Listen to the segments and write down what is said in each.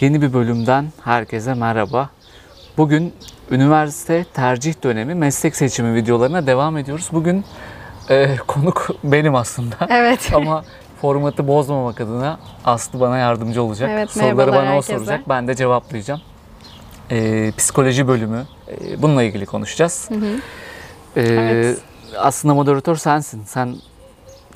Yeni bir bölümden herkese merhaba. Bugün üniversite tercih dönemi meslek seçimi videolarına devam ediyoruz. Bugün e, konuk benim aslında. Evet. Ama formatı bozmamak adına Aslı bana yardımcı olacak. Evet, Soruları bana o herkese. soracak. Ben de cevaplayacağım. E, psikoloji bölümü. e, bununla ilgili konuşacağız. E, Evet. Aslında moderatör sensin. Sen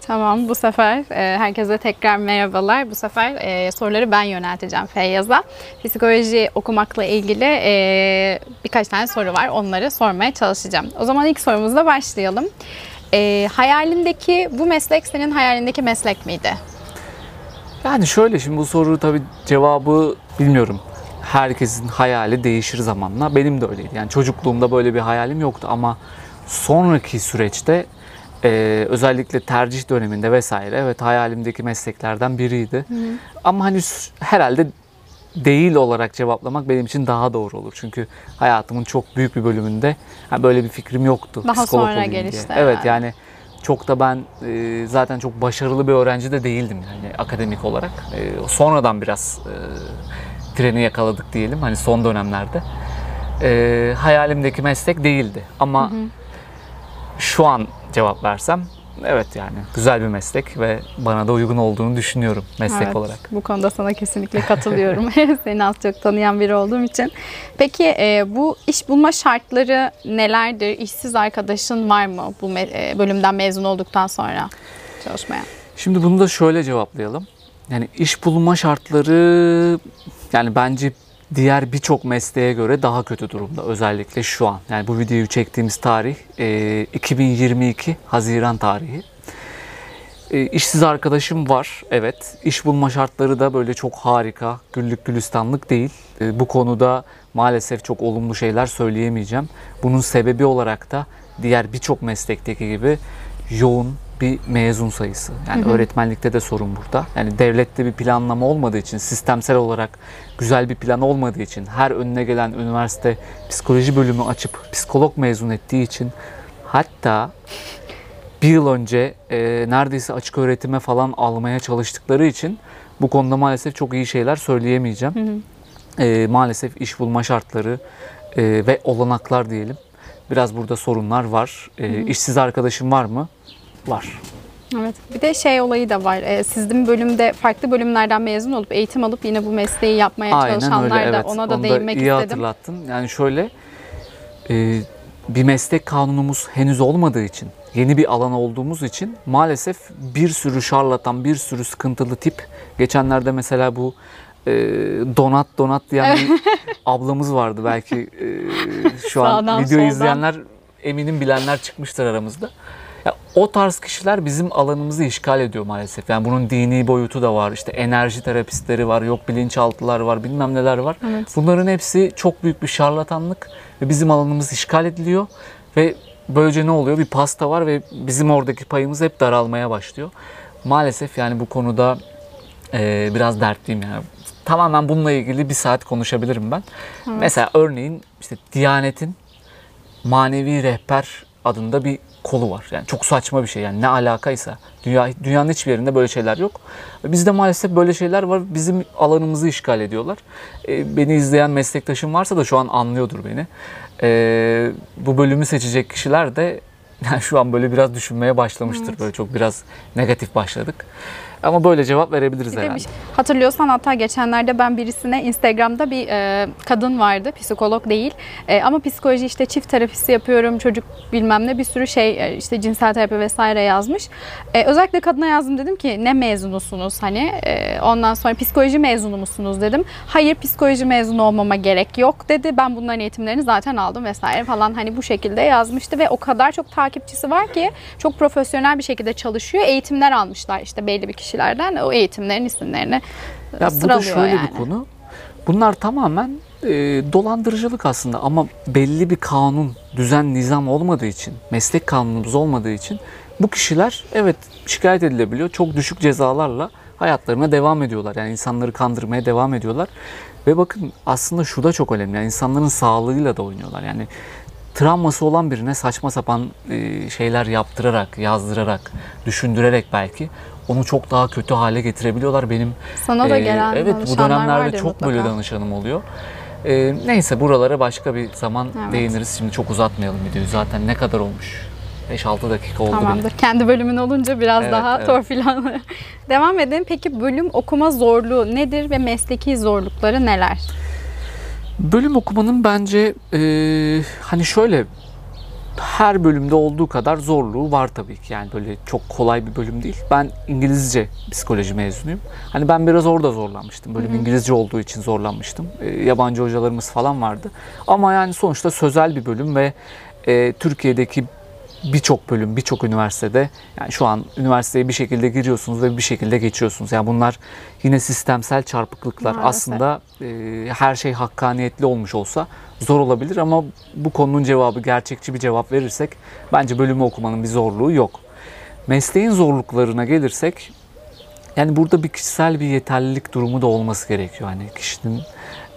Tamam bu sefer e, herkese tekrar merhabalar. Bu sefer e, soruları ben yönelteceğim Feyyaz'a. Psikoloji okumakla ilgili e, birkaç tane soru var. Onları sormaya çalışacağım. O zaman ilk sorumuzla başlayalım. E, hayalindeki bu meslek senin hayalindeki meslek miydi? Yani şöyle şimdi bu soru tabii cevabı bilmiyorum. Herkesin hayali değişir zamanla. Benim de öyleydi. Yani çocukluğumda böyle bir hayalim yoktu ama sonraki süreçte e, özellikle tercih döneminde vesaire evet hayalimdeki mesleklerden biriydi. Ama hani herhalde değil olarak cevaplamak benim için daha doğru olur. Çünkü hayatımın çok büyük bir bölümünde ha, böyle bir fikrim yoktu. Daha psikolog sonra olayım diye. gelişti Evet yani çok da ben e, zaten çok başarılı bir öğrenci de değildim yani akademik olarak. E, sonradan biraz e, treni yakaladık diyelim hani son dönemlerde. E, hayalimdeki meslek değildi ama şu an cevap versem evet yani güzel bir meslek ve bana da uygun olduğunu düşünüyorum meslek Evet, olarak. Bu konuda sana kesinlikle katılıyorum. Seni az çok tanıyan biri olduğum için. Peki e, bu iş bulma şartları nelerdir? İşsiz arkadaşın var mı bu me- e, bölümden mezun olduktan sonra çalışmaya? Şimdi bunu da şöyle cevaplayalım. Yani iş bulma şartları yani bence diğer birçok mesleğe göre daha kötü durumda özellikle şu an. Yani bu videoyu çektiğimiz tarih e, 2022 Haziran tarihi. E, işsiz arkadaşım var evet. İş bulma şartları da böyle çok harika, güllük gülistanlık değil. E, bu konuda maalesef çok olumlu şeyler söyleyemeyeceğim. Bunun sebebi olarak da diğer birçok meslekteki gibi yoğun bir mezun sayısı. Yani öğretmenlikte de sorun burada. Yani devlette bir planlama olmadığı için, sistemsel olarak güzel bir plan olmadığı için, her önüne gelen üniversite psikoloji bölümü açıp psikolog mezun ettiği için hatta bir yıl önce e, neredeyse açık öğretime falan almaya çalıştıkları için bu konuda maalesef çok iyi şeyler söyleyemeyeceğim. E, maalesef iş bulma şartları e, ve olanaklar diyelim. Biraz burada sorunlar var. E, işsiz arkadaşım var mı? Var. Evet. Bir de şey olayı da var. E, sizin bölümde farklı bölümlerden mezun olup eğitim alıp yine bu mesleği yapmaya Aynen çalışanlar öyle da evet. ona da Onu değinmek iyi istedim. hatırlattın. Yani şöyle e, bir meslek kanunumuz henüz olmadığı için, yeni bir alan olduğumuz için maalesef bir sürü şarlatan, bir sürü sıkıntılı tip. Geçenlerde mesela bu e, donat donat diyen bir ablamız vardı belki e, şu an Sağdan, video soldan. izleyenler eminim bilenler çıkmıştır aramızda. O tarz kişiler bizim alanımızı işgal ediyor maalesef. Yani bunun dini boyutu da var. İşte enerji terapistleri var, yok bilinçaltılar var, bilmem neler var. Evet. Bunların hepsi çok büyük bir şarlatanlık ve bizim alanımız işgal ediliyor ve böylece ne oluyor? Bir pasta var ve bizim oradaki payımız hep daralmaya başlıyor. Maalesef yani bu konuda e, biraz dertliyim yani. Tamamen bununla ilgili bir saat konuşabilirim ben. Mesela örneğin işte Diyanet'in manevi rehber adında bir kolu var. Yani çok saçma bir şey. Yani ne alakaysa. Dünya, dünyanın hiçbir yerinde böyle şeyler yok. Bizde maalesef böyle şeyler var. Bizim alanımızı işgal ediyorlar. Ee, beni izleyen meslektaşım varsa da şu an anlıyordur beni. Ee, bu bölümü seçecek kişiler de yani şu an böyle biraz düşünmeye başlamıştır. Böyle çok biraz negatif başladık. Ama böyle cevap verebiliriz Bir de herhalde. şey- hatırlıyorsan hatta geçenlerde ben birisine Instagram'da bir e, kadın vardı psikolog değil E, ama psikoloji işte çift terapisi yapıyorum çocuk bilmem ne bir sürü şey e, işte cinsel terapi vesaire yazmış. E, özellikle kadına yazdım dedim ki ne mezunusunuz hani E, ondan sonra psikoloji mezunu musunuz dedim. Hayır psikoloji mezunu olmama gerek yok dedi ben bunların eğitimlerini zaten aldım vesaire falan hani bu şekilde yazmıştı ve o kadar çok takipçisi var ki çok profesyonel bir şekilde çalışıyor eğitimler almışlar işte belli bir kişilerden o eğitimlerin isimlerini Ya bu da sıralıyor şöyle yani. bir konu. Bunlar tamamen e, dolandırıcılık aslında ama belli bir kanun, düzen, nizam olmadığı için, meslek kanunumuz olmadığı için bu kişiler evet şikayet edilebiliyor. Çok düşük cezalarla hayatlarına devam ediyorlar. Yani insanları kandırmaya devam ediyorlar. Ve bakın aslında şu da çok önemli. Yani insanların sağlığıyla da oynuyorlar. Yani travması olan birine saçma sapan e, şeyler yaptırarak, yazdırarak, düşündürerek belki onu çok daha kötü hale getirebiliyorlar. Benim Sana da e, gelen evet bu dönemlerde çok böyle mutlaka. danışanım oluyor. E, neyse buralara başka bir zaman Evet. değiniriz. Şimdi çok uzatmayalım videoyu. Zaten ne kadar olmuş? 5-6 dakika oldu bile. Tamamdır. Kendi bölümün olunca biraz Evet, daha evet. torpil alıyor. Devam edelim. Peki bölüm okuma zorluğu nedir ve mesleki zorlukları neler? Bölüm okumanın bence e, hani şöyle her bölümde olduğu kadar zorluğu var tabii ki. Yani böyle çok kolay bir bölüm değil. Ben İngilizce psikoloji mezunuyum. Hani ben biraz orada zorlanmıştım. Bölüm İngilizce olduğu için zorlanmıştım. E, yabancı hocalarımız falan vardı. Ama yani sonuçta sözel bir bölüm ve e, Türkiye'deki birçok bölüm, birçok üniversitede yani şu an üniversiteye bir şekilde giriyorsunuz ve bir şekilde geçiyorsunuz. Yani bunlar yine sistemsel çarpıklıklar. Maalesef. Aslında e, her şey hakkaniyetli olmuş olsa zor olabilir ama bu konunun cevabı gerçekçi bir cevap verirsek bence bölümü okumanın bir zorluğu yok. Mesleğin zorluklarına gelirsek yani burada bir kişisel bir yeterlilik durumu da olması gerekiyor. Hani kişinin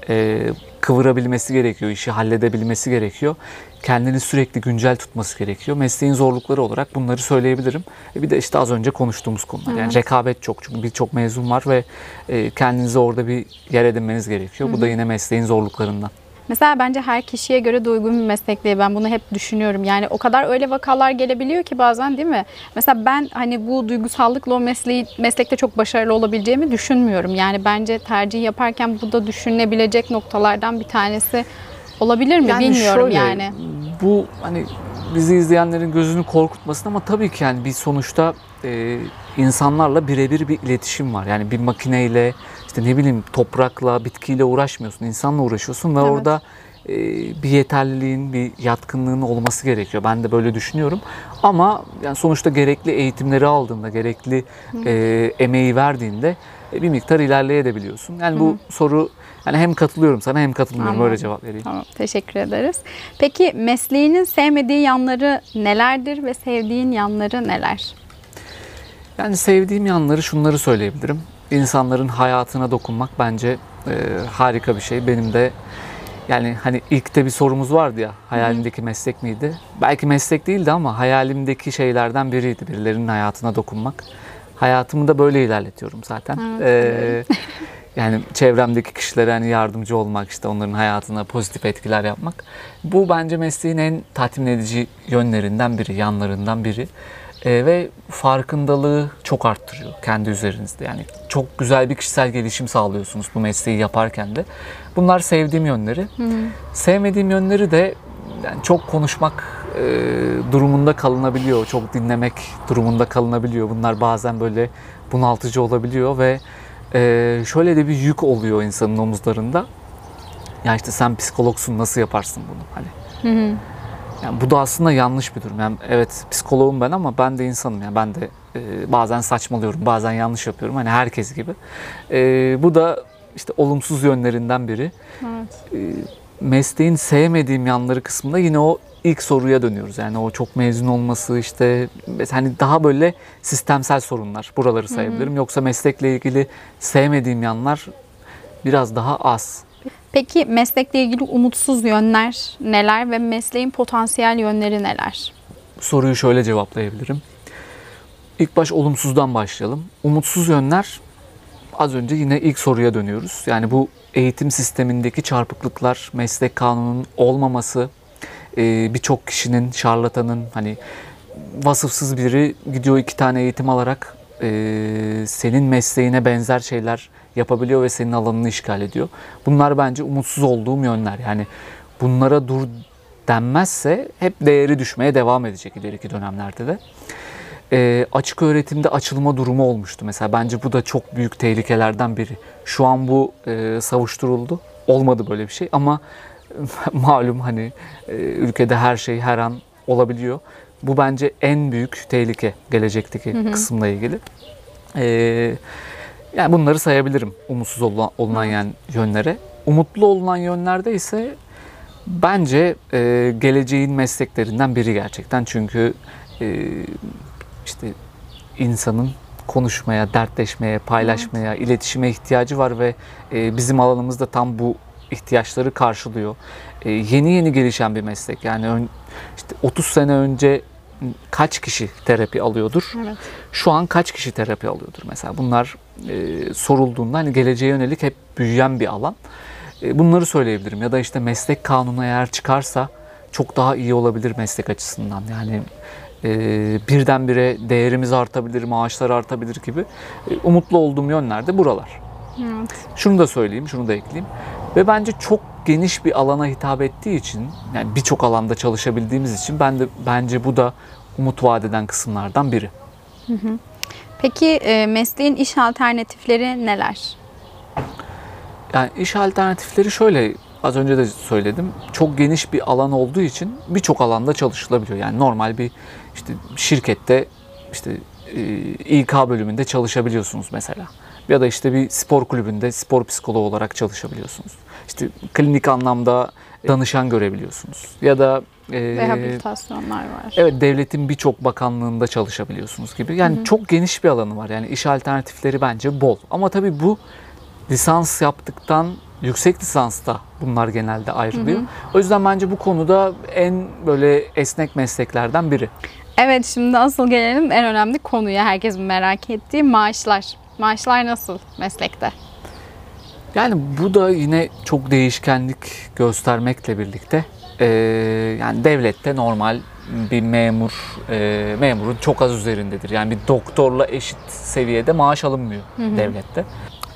e, kıvırabilmesi gerekiyor, işi halledebilmesi gerekiyor. Kendini sürekli güncel tutması gerekiyor. Mesleğin zorlukları olarak bunları söyleyebilirim. E bir de işte az önce konuştuğumuz konular. Yani Evet. rekabet çok çünkü birçok mezun var ve e, kendinize orada bir yer edinmeniz gerekiyor. Bu da yine mesleğin zorluklarından. Mesela bence her kişiye göre de uygun bir meslek değil. Ben bunu hep düşünüyorum. Yani o kadar öyle vakalar gelebiliyor ki bazen değil mi? Mesela ben hani bu duygusallıkla o mesleği, meslekte çok başarılı olabileceğimi düşünmüyorum. Yani bence tercih yaparken bu da düşünülebilecek noktalardan bir tanesi olabilir mi? Bilmiyorum şöyle, yani. Bu hani bizi izleyenlerin gözünü korkutmasın ama tabii ki yani bir sonuçta e, insanlarla birebir bir iletişim var. Yani bir makineyle işte ne bileyim toprakla, bitkiyle uğraşmıyorsun, insanla uğraşıyorsun ve Evet. orada e, bir yeterliliğin, bir yatkınlığın olması gerekiyor. Ben de böyle düşünüyorum. Ama yani sonuçta gerekli eğitimleri aldığında, gerekli e, emeği verdiğinde e, bir miktar ilerleyebiliyorsun. Yani bu soru yani hem katılıyorum sana hem katılmıyorum Anladım. öyle cevap vereyim. Tamam, teşekkür ederiz. Peki mesleğinin sevmediği yanları nelerdir ve sevdiğin yanları neler? Yani sevdiğim yanları şunları söyleyebilirim. İnsanların hayatına dokunmak bence e, harika bir şey. Benim de yani hani ilkte bir sorumuz vardı ya hayalindeki meslek miydi? Belki meslek değildi ama hayalimdeki şeylerden biriydi birilerinin hayatına dokunmak. Hayatımı da böyle ilerletiyorum zaten. Evet, Ee, yani çevremdeki kişilere hani yardımcı olmak işte onların hayatına pozitif etkiler yapmak. Bu bence mesleğin en tatmin edici yönlerinden biri, yanlarından biri. Ee, ve farkındalığı çok arttırıyor kendi üzerinizde. Yani çok güzel bir kişisel gelişim sağlıyorsunuz bu mesleği yaparken de. Bunlar sevdiğim yönleri. Sevmediğim yönleri de yani çok konuşmak e, durumunda kalınabiliyor, çok dinlemek durumunda kalınabiliyor. Bunlar bazen böyle bunaltıcı olabiliyor ve e, şöyle de bir yük oluyor insanın omuzlarında. Ya işte sen psikologsun nasıl yaparsın bunu hani? Yani bu da aslında yanlış bir durum. Yani evet psikoloğum ben ama ben de insanım. Yani ben de e, bazen saçmalıyorum, bazen yanlış yapıyorum. Hani herkes gibi. E, bu da işte olumsuz yönlerinden biri. Evet. Mesleğin sevmediğim yanları kısmında yine o ilk soruya dönüyoruz. Yani o çok mezun olması işte hani daha böyle sistemsel sorunlar buraları sayabilirim. Yoksa meslekle ilgili sevmediğim yanlar biraz daha az. Peki meslekle ilgili umutsuz yönler neler ve mesleğin potansiyel yönleri neler? soruyu şöyle cevaplayabilirim. İlk baş olumsuzdan başlayalım. Umutsuz yönler az önce yine ilk soruya dönüyoruz. Yani bu eğitim sistemindeki çarpıklıklar, meslek kanununun olmaması, e, birçok kişinin, şarlatanın hani vasıfsız biri gidiyor iki tane eğitim alarak e, senin mesleğine benzer şeyler yapabiliyor ve senin alanını işgal ediyor. Bunlar bence umutsuz olduğum yönler. Yani bunlara dur denmezse hep değeri düşmeye devam edecek ileriki dönemlerde de. E, açık öğretimde açılma durumu olmuştu mesela. Bence bu da çok büyük tehlikelerden biri. Şu an bu e, savuşturuldu. Olmadı böyle bir şey ama malum hani e, ülkede her şey her an olabiliyor. Bu bence en büyük tehlike gelecekteki kısımla ilgili. E, yani bunları sayabilirim umutsuz olan, olunan yani yönlere. Umutlu olunan yönlerde ise bence e, geleceğin mesleklerinden biri gerçekten. Çünkü e, işte insanın konuşmaya, dertleşmeye, paylaşmaya, iletişime ihtiyacı var ve e, bizim alanımızda tam bu ihtiyaçları karşılıyor. E, yeni yeni gelişen bir meslek. Yani ön, işte 30 sene önce kaç kişi terapi alıyordur? Evet. Şu an kaç kişi terapi alıyordur mesela? Bunlar e, sorulduğunda hani geleceğe yönelik hep büyüyen bir alan. E, bunları söyleyebilirim. Ya da işte meslek kanunu eğer çıkarsa çok daha iyi olabilir meslek açısından. Yani e, birdenbire değerimiz artabilir, maaşlar artabilir gibi e, umutlu olduğum yönler de buralar. Evet. Şunu da söyleyeyim, şunu da ekleyeyim. Ve bence çok geniş bir alana hitap ettiği için, yani birçok alanda çalışabildiğimiz için ben de bence bu da umut vadeden kısımlardan biri. Peki e, mesleğin iş alternatifleri neler? Yani iş alternatifleri şöyle az önce de söyledim. Çok geniş bir alan olduğu için birçok alanda çalışılabiliyor. Yani normal bir işte şirkette işte e, İK bölümünde çalışabiliyorsunuz mesela. Ya da işte bir spor kulübünde spor psikoloğu olarak çalışabiliyorsunuz. İşte klinik anlamda danışan görebiliyorsunuz. Ya da e, Rehabilitasyonlar var. Evet devletin birçok bakanlığında çalışabiliyorsunuz gibi. Yani çok geniş bir alanı var. Yani iş alternatifleri bence bol. Ama tabii bu lisans yaptıktan yüksek lisansta bunlar genelde ayrılıyor. O yüzden bence bu konuda en böyle esnek mesleklerden biri. Evet şimdi asıl gelelim en önemli konuya herkesin merak ettiği maaşlar. Maaşlar nasıl meslekte? Yani bu da yine çok değişkenlik göstermekle birlikte eee, yani devlette normal bir memur eee, memurun çok az üzerindedir. Yani bir doktorla eşit seviyede maaş alınmıyor devlette.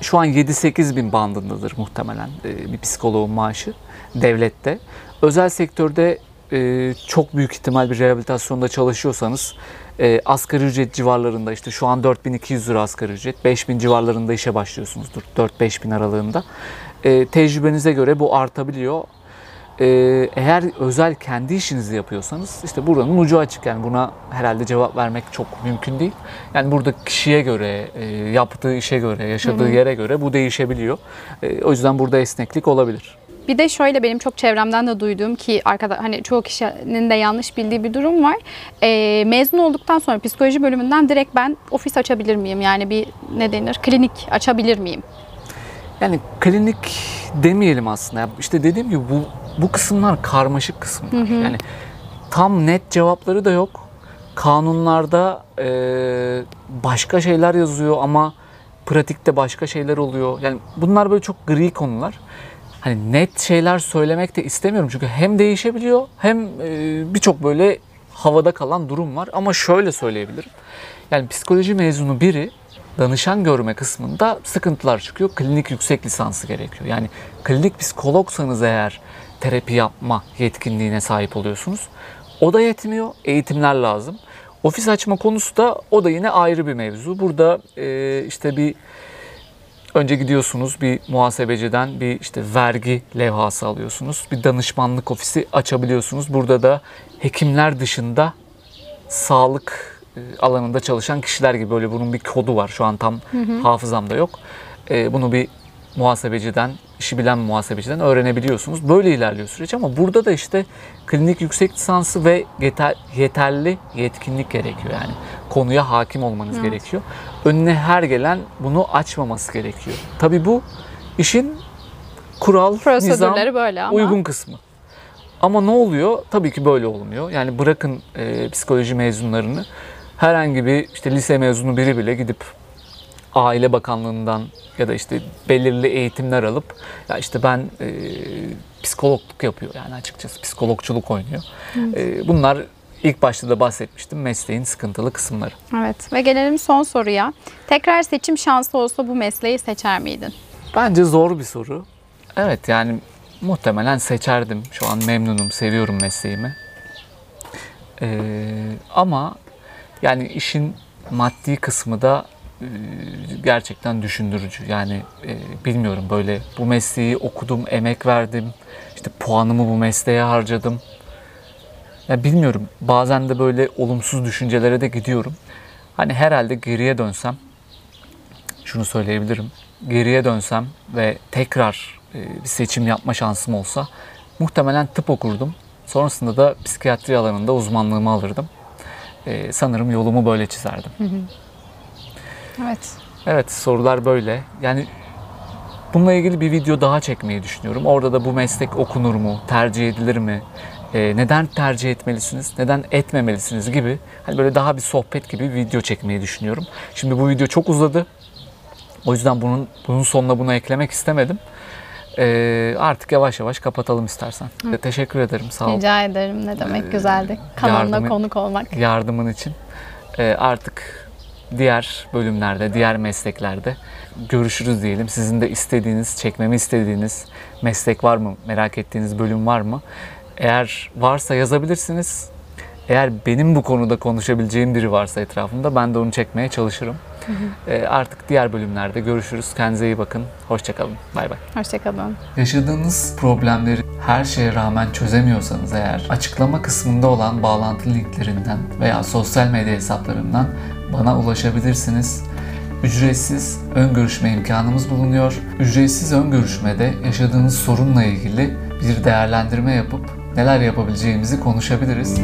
Şu an 7-8 bin bandındadır muhtemelen eee, bir psikoloğun maaşı devlette. Özel sektörde eee, çok büyük ihtimal bir rehabilitasyonda çalışıyorsanız eee, asgari ücret civarlarında işte şu an 4200 lira asgari ücret 5000 civarlarında işe başlıyorsunuzdur 4-5 bin aralığında. Eee, tecrübenize göre bu artabiliyor. Ee, eğer özel kendi işinizi yapıyorsanız işte buranın ucu açık yani buna herhalde cevap vermek çok mümkün değil. Yani burada kişiye göre, e, yaptığı işe göre, yaşadığı yere göre bu değişebiliyor. E, o yüzden burada esneklik olabilir. Bir de şöyle benim çok çevremden de duyduğum ki arkada hani çoğu kişinin de yanlış bildiği bir durum var. Ee, mezun olduktan sonra psikoloji bölümünden direkt ben ofis açabilir miyim? Yani bir ne denir? Klinik açabilir miyim? Yani klinik demeyelim aslında. İşte dediğim gibi bu bu kısımlar karmaşık kısımlar. Yani tam net cevapları da yok. Kanunlarda e, başka şeyler yazıyor ama pratikte başka şeyler oluyor. Yani bunlar böyle çok gri konular. Hani net şeyler söylemek de istemiyorum çünkü hem değişebiliyor hem e, birçok böyle havada kalan durum var. Ama şöyle söyleyebilirim. Yani psikoloji mezunu biri danışan görme kısmında sıkıntılar çıkıyor. Klinik yüksek lisansı gerekiyor. Yani klinik psikologsanız eğer terapi yapma yetkinliğine sahip oluyorsunuz. O da yetmiyor. Eğitimler lazım. Ofis açma konusu da o da yine ayrı bir mevzu. Burada e, işte bir önce gidiyorsunuz bir muhasebeciden bir işte vergi levhası alıyorsunuz. Bir danışmanlık ofisi açabiliyorsunuz. Burada da hekimler dışında sağlık e, alanında çalışan kişiler gibi böyle bunun bir kodu var. Şu an tam hafızamda yok. E, bunu bir muhasebeciden, işi bilen muhasebeciden öğrenebiliyorsunuz. Böyle ilerliyor süreç ama burada da işte klinik yüksek lisansı ve yeter, yeterli yetkinlik gerekiyor. Yani konuya hakim olmanız gerekiyor. Önüne her gelen bunu açmaması gerekiyor. Tabii bu işin kural, nizam, böyle ama. uygun kısmı. Ama ne oluyor? Tabii ki böyle olmuyor. Yani bırakın e, psikoloji mezunlarını herhangi bir işte lise mezunu biri bile gidip Aile Bakanlığı'ndan ya da işte belirli eğitimler alıp ya işte ben e, psikologluk yapıyor yani açıkçası psikologçuluk oynuyor. E, bunlar ilk başta da bahsetmiştim mesleğin sıkıntılı kısımları. Evet ve gelelim son soruya. Tekrar seçim şansı olsa bu mesleği seçer miydin? Bence zor bir soru. Evet yani muhtemelen seçerdim. Şu an memnunum, seviyorum mesleğimi. Ee, ama yani işin maddi kısmı da gerçekten düşündürücü. Yani e, bilmiyorum böyle bu mesleği okudum, emek verdim. İşte puanımı bu mesleğe harcadım. Ya bilmiyorum. Bazen de böyle olumsuz düşüncelere de gidiyorum. Hani herhalde geriye dönsem şunu söyleyebilirim. Geriye dönsem ve tekrar e, bir seçim yapma şansım olsa muhtemelen tıp okurdum. Sonrasında da psikiyatri alanında uzmanlığımı alırdım. E, sanırım yolumu böyle çizerdim. Evet. Evet sorular böyle. Yani bununla ilgili bir video daha çekmeyi düşünüyorum. Orada da bu meslek okunur mu, tercih edilir mi, e, neden tercih etmelisiniz, neden etmemelisiniz gibi hani böyle daha bir sohbet gibi bir video çekmeyi düşünüyorum. Şimdi bu video çok uzadı. O yüzden bunun bunun sonuna bunu eklemek istemedim. E, artık yavaş yavaş kapatalım istersen. E, Teşekkür ederim. Sağ ol Rica ederim. Ne demek güzeldi. Kanalına konuk olmak. yardımın için. E, artık diğer bölümlerde, diğer mesleklerde görüşürüz diyelim. Sizin de istediğiniz, çekmemi istediğiniz meslek var mı? Merak ettiğiniz bölüm var mı? Eğer varsa yazabilirsiniz. Eğer benim bu konuda konuşabileceğim biri varsa etrafımda ben de onu çekmeye çalışırım. E, artık diğer bölümlerde görüşürüz. Kendinize iyi bakın. Hoşçakalın. Bay bay. Hoşçakalın. Yaşadığınız problemleri her şeye rağmen çözemiyorsanız eğer açıklama kısmında olan bağlantı linklerinden veya sosyal medya hesaplarımdan bana ulaşabilirsiniz. Ücretsiz ön görüşme imkanımız bulunuyor. Ücretsiz ön görüşmede yaşadığınız sorunla ilgili bir değerlendirme yapıp neler yapabileceğimizi konuşabiliriz.